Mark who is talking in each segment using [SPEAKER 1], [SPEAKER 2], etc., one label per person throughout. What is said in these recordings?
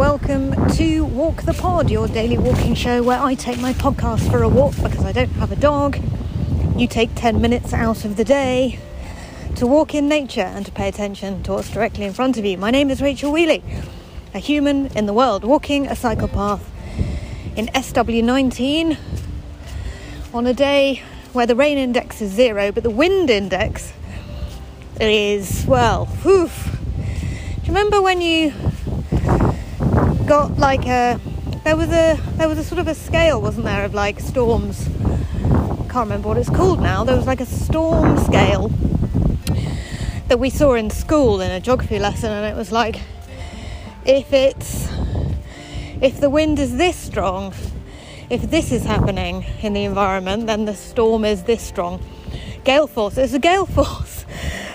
[SPEAKER 1] welcome to Walk the Pod, your daily walking show where I take my podcast for a walk because I don't have a dog. You take 10 minutes out of the day to walk in nature and to pay attention to what's directly in front of you. My name is Rachel Wheely, a human in the world walking a cycle path in SW19 on a day where the rain index is zero but the wind index is, well, whew. Do you remember when you got like a there was a there was a sort of a scale wasn't there of like storms? I can't remember what it's called now. There was like a storm scale that we saw in school in a geography lesson and it was like if it's if the wind is this strong if this is happening in the environment then the storm is this strong. Gale force it's a gale force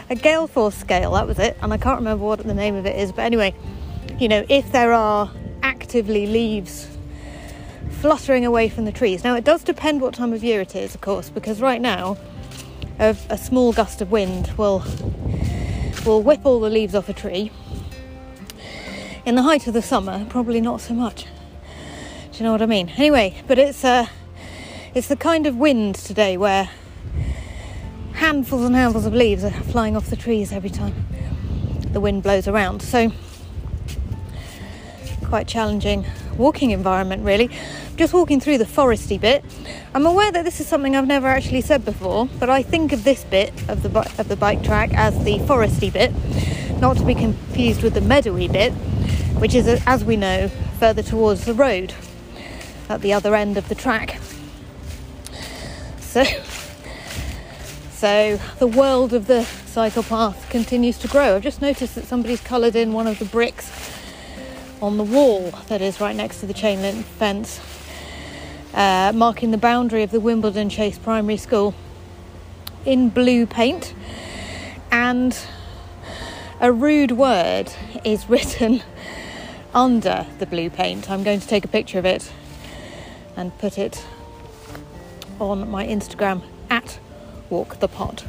[SPEAKER 1] a gale force scale that was it and i can't remember what the name of it is but anyway you know if there are leaves fluttering away from the trees. Now, it does depend what time of year it is, of course, because right now, a, a small gust of wind will will whip all the leaves off a tree. In the height of the summer, probably not so much. Do you know what I mean? Anyway, but it's uh, it's the kind of wind today where handfuls and handfuls of leaves are flying off the trees every time the wind blows around. So quite challenging walking environment, really. Just walking through the foresty bit. I'm aware that this is something I've never actually said before, but I think of this bit of the of the bike track as the foresty bit, not to be confused with the meadowy bit, which is, as we know, further towards the road at the other end of the track. So, so the world of the cycle path continues to grow. I've just noticed that somebody's coloured in one of the bricks on the wall that is right next to the chain link fence, uh, marking the boundary of the Wimbledon Chase Primary School in blue paint. And a rude word is written under the blue paint. I'm going to take a picture of it and put it on my Instagram at Walk the Pod.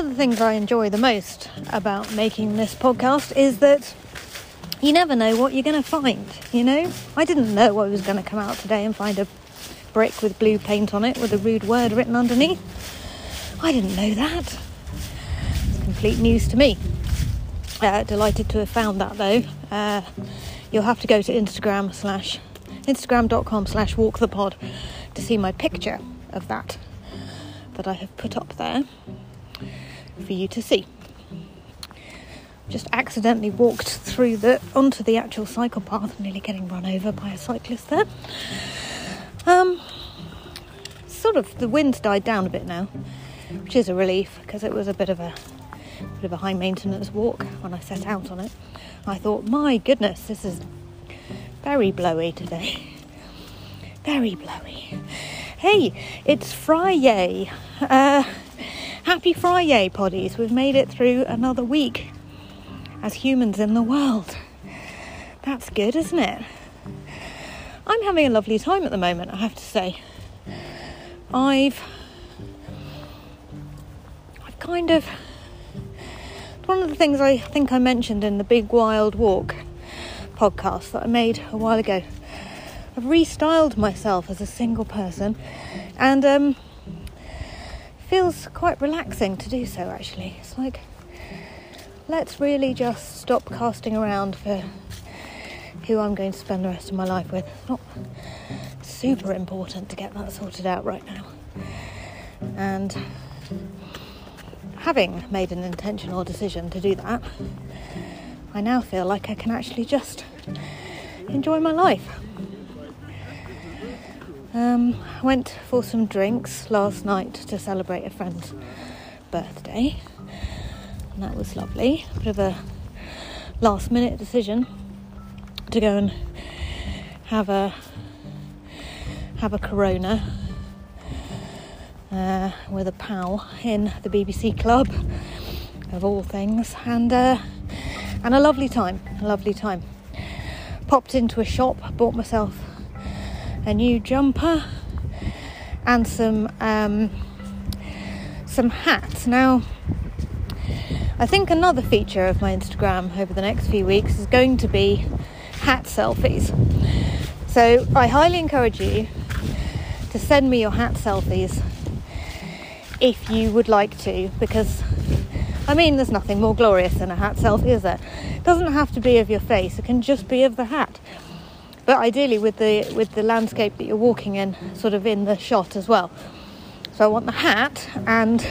[SPEAKER 1] Of the things I enjoy the most about making this podcast is that you never know what you're going to find, you know? I didn't know what was going to come out today and find a brick with blue paint on it with a rude word written underneath. I didn't know that. It's complete news to me. Uh, delighted to have found that though. Uh, you'll have to go to Instagram slash instagram.com slash walk the pod to see my picture of that that I have put up there for you to see. Just accidentally walked through the onto the actual cycle path, nearly getting run over by a cyclist there. Um, sort of the wind's died down a bit now, which is a relief because it was a bit of a bit of a high maintenance walk when I set out on it. I thought, my goodness, this is very blowy today. Very blowy. Hey, it's Friday. Uh, Happy Friday, poddies. We've made it through another week as humans in the world. That's good, isn't it? I'm having a lovely time at the moment, I have to say. I've I've kind of one of the things I think I mentioned in the Big Wild Walk podcast that I made a while ago. I've restyled myself as a single person and um feels quite relaxing to do so actually. It's like, let's really just stop casting around for who I'm going to spend the rest of my life with. It's not super important to get that sorted out right now. And having made an intentional decision to do that, I now feel like I can actually just enjoy my life. Um, I went for some drinks last night to celebrate a friend's birthday, and that was lovely. Bit of a last minute decision to go and have a have a Corona uh, with a pal in the BBC Club, of all things, and uh, and a lovely time, a lovely time. popped into a shop, bought myself a new jumper and some um, some hats. Now, I think another feature of my Instagram over the next few weeks is going to be hat selfies. So I highly encourage you to send me your hat selfies if you would like to, because I mean, there's nothing more glorious than a hat selfie, is there? It doesn't have to be of your face; it can just be of the hat. But ideally, with the with the landscape that you're walking in, sort of in the shot as well. So I want the hat and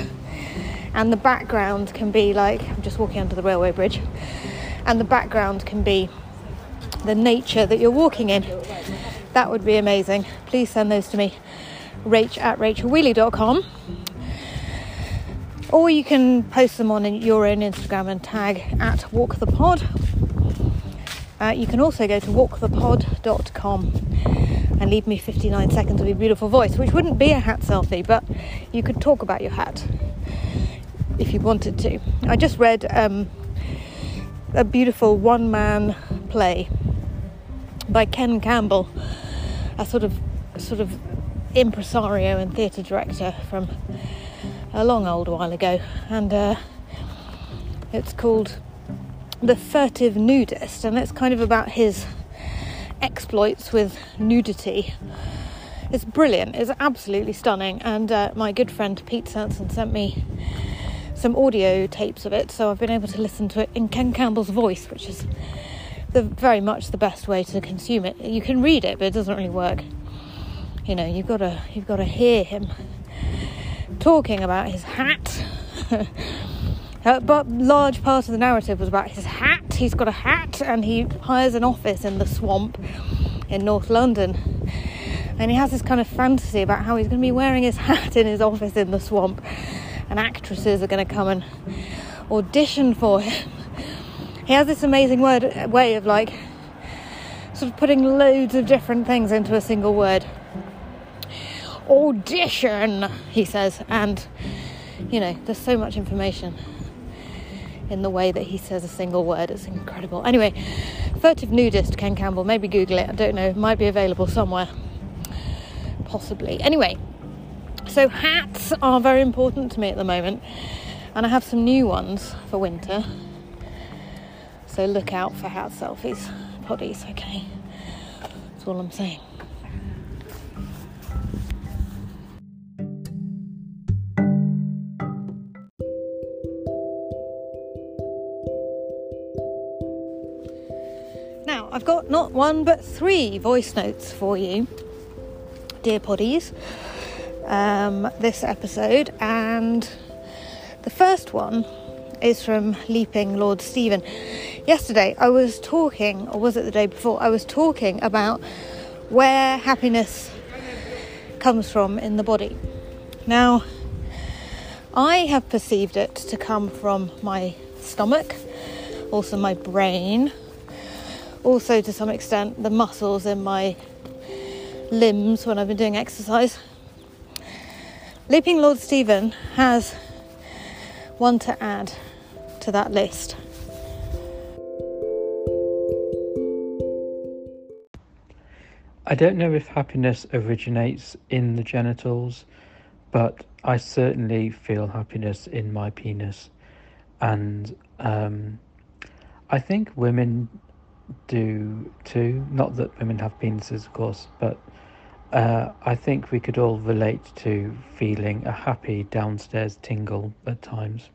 [SPEAKER 1] and the background can be like I'm just walking under the railway bridge, and the background can be the nature that you're walking in. That would be amazing. Please send those to me. Rach at rachelwheely.com. Or you can post them on your own Instagram and tag at walkthepod. Uh, you can also go to walkthepod.com and leave me 59 seconds of your beautiful voice, which wouldn't be a hat selfie, but you could talk about your hat if you wanted to. I just read um, a beautiful one man play by Ken Campbell, a sort of sort of impresario and theatre director from a long old while ago, and uh, it's called The Furtive Nudist, and it's kind of about his exploits with nudity. It's brilliant, it's absolutely stunning, and uh, my good friend Pete Sanson sent me some audio tapes of it, so I've been able to listen to it in Ken Campbell's voice, which is the very much the best way to consume it. You can read it, but it doesn't really work. You know, you've got to you've got to hear him talking about his hat. uh, but large part of the narrative was about his hat. He's got a hat, and he hires an office in the swamp in North London. And he has this kind of fantasy about how he's going to be wearing his hat in his office in the swamp, and actresses are going to come and audition for him he has this amazing word way of like sort of putting loads of different things into a single word. Audition, he says, and you know, there's so much information in the way that he says a single word. It's incredible. Anyway, Furtive Nudist, Ken Campbell, maybe Google it. I don't know, it might be available somewhere. Possibly. Anyway, so hats are very important to me at the moment, and I have some new ones for winter. So look out for hat selfies, poddies, okay? That's all I'm saying. Got not one but three voice notes for you, dear poddies, um, this episode. And the first one is from Leaping Lord Stephen yesterday I was talking, or was it the day before? I was talking about where happiness comes from in the body. Now, I have perceived it to come from my stomach, also my brain, also to some extent the muscles in my limbs when I've been doing exercise. Leaping Lord Stephen has one to add to that list.
[SPEAKER 2] I don't know if happiness originates in the genitals, but I certainly feel happiness in my penis. And um, I think women do too. Not that women have penises, of course, but uh, I think we could all relate to feeling a happy downstairs tingle at times.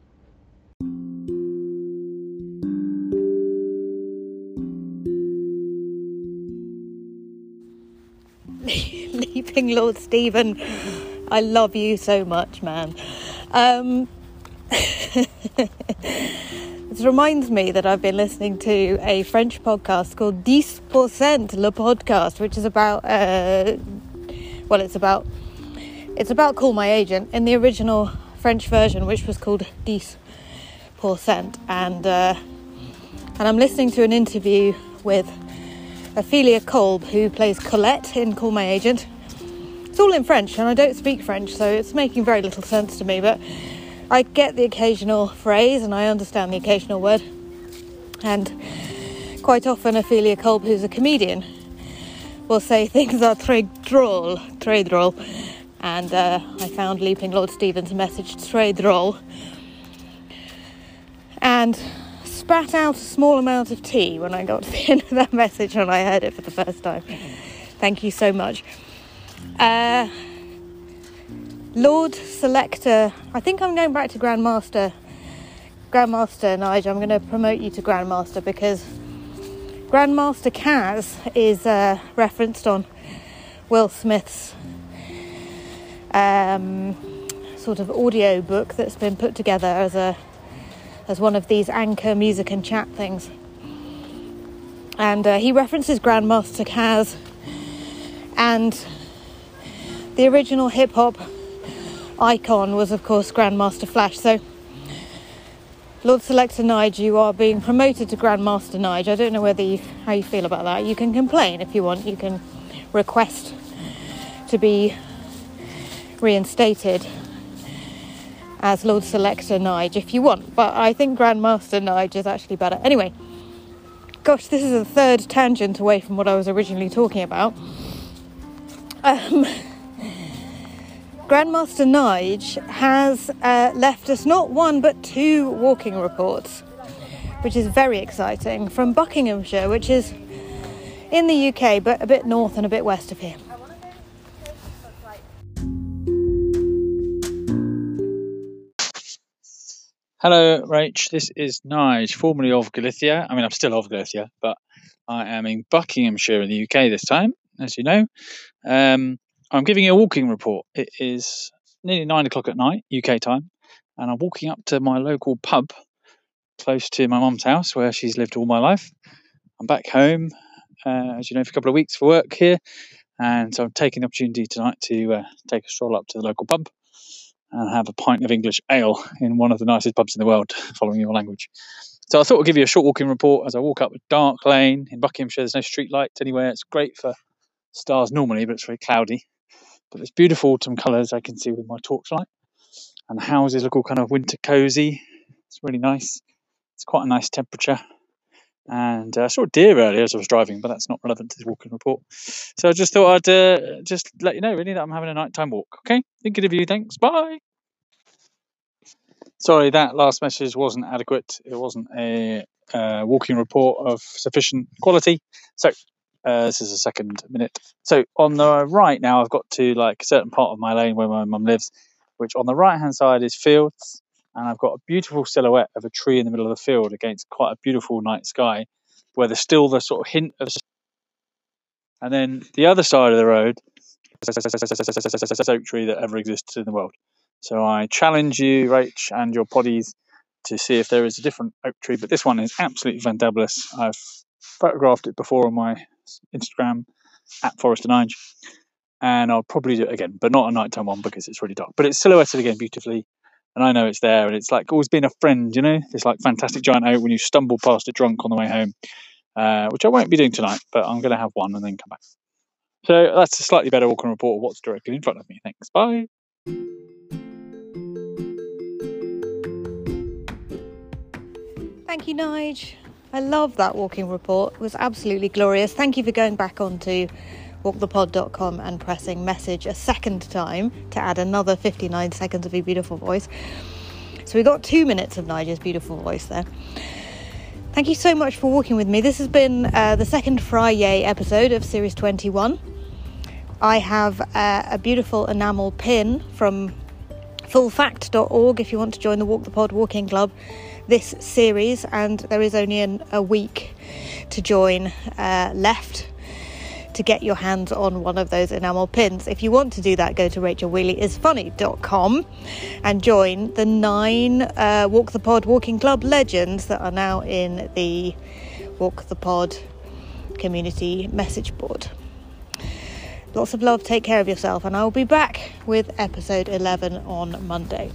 [SPEAKER 1] Leaping Lord Stephen. I love you so much, man. Um, it reminds me that I've been listening to a French podcast called 10% Le Podcast, which is about, uh, well, it's about, it's about Call My Agent in the original French version, which was called 10%. And, uh, and I'm listening to an interview with Ophelia Kolb, who plays Colette in Call My Agent. It's all in French, and I don't speak French, so it's making very little sense to me, but I get the occasional phrase and I understand the occasional word. And quite often Ophelia Kolb, who's a comedian, will say things are très drôle, très drôle. And uh, I found Leaping Lord Stephen's message très drôle. And spat out a small amount of tea when I got to the end of that message and I heard it for the first time. Thank you so much. Uh, Lord Selector, I think I'm going back to Grandmaster. Grandmaster Nigel, I'm going to promote you to Grandmaster because Grandmaster Caz is uh, referenced on Will Smith's um, sort of audio book that's been put together as a as one of these anchor music and chat things. And uh, he references Grandmaster Caz and the original hip hop icon was, of course, Grandmaster Flash. So Lord Selector Nige, you are being promoted to Grandmaster Nige. I don't know whether you, how you feel about that. You can complain if you want. You can request to be reinstated as Lord Selector Nige if you want. But I think Grandmaster Nige is actually better. Anyway, gosh, this is a third tangent away from what I was originally talking about. Um, Grandmaster Nige has uh, left us not one but two walking reports, which is very exciting, from Buckinghamshire, which is in the UK but a bit north and a bit west of here.
[SPEAKER 3] Hello, Rach. This is Nige, formerly of Galicia. I mean, I'm still of Galicia, but I am in Buckinghamshire in the UK this time, as you know. Um, I'm giving you a walking report. It is nearly nine o'clock at night, UK time, and I'm walking up to my local pub close to my mum's house where she's lived all my life. I'm back home, uh, as you know, for a couple of weeks for work here, and so I'm taking the opportunity tonight to uh, take a stroll up to the local pub and have a pint of English ale in one of the nicest pubs in the world, following your language. So I thought I'd give you a short walking report as I walk up a Dark Lane in Buckinghamshire. There's no street lights anywhere. It's great for stars normally, but it's very cloudy. But there's beautiful autumn colours I can see with my torchlight. And the houses look all kind of winter cosy. It's really nice. It's quite a nice temperature. And uh, I saw a deer earlier as I was driving, but that's not relevant to the walking report. So I just thought I'd uh, just let you know, really, that I'm having a nighttime walk. Okay? Thinking of you. Thanks. Bye. Sorry, that last message wasn't adequate. It wasn't a uh, walking report of sufficient quality. So uh, this is the second minute. So on the right now, I've got to like a certain part of my lane where my mum lives, which on the right hand side is fields, and I've got a beautiful silhouette of a tree in the middle of the field against quite a beautiful night sky, where there's still the sort of hint of. And then the other side of the road oak tree that ever existed in the world. So I challenge you, Rach, and your poddies to see if there is a different oak tree, but this one is absolutely fantabulous. I've photographed it before on my Instagram at Forest and Nige, and I'll probably do it again, but not a nighttime one because it's really dark. But it's silhouetted again beautifully, and I know it's there, and it's like always been a friend, you know. It's like fantastic giant oak when you stumble past it drunk on the way home, uh, which I won't be doing tonight, but I'm going to have one and then come back. So that's a slightly better walking report of what's directly in front of me. Thanks. Bye.
[SPEAKER 1] Thank you, Nige. I love that walking report. It was absolutely glorious. Thank you for going back onto walkthepod.com and pressing message a second time to add another 59 seconds of your beautiful voice. So we got two minutes of Nigel's beautiful voice there. Thank you so much for walking with me. This has been uh, the second Friday episode of Series 21. I have uh, a beautiful enamel pin from fullfact.org if you want to join the Walk the Pod Walking Club this series, and there is only an, a week to join uh, left to get your hands on one of those enamel pins. If you want to do that, go to rachelwheelyisfunny.com and join the nine uh, Walk the Pod Walking Club legends that are now in the Walk the Pod community message board. Lots of love, take care of yourself, and I will be back with episode 11 on Monday.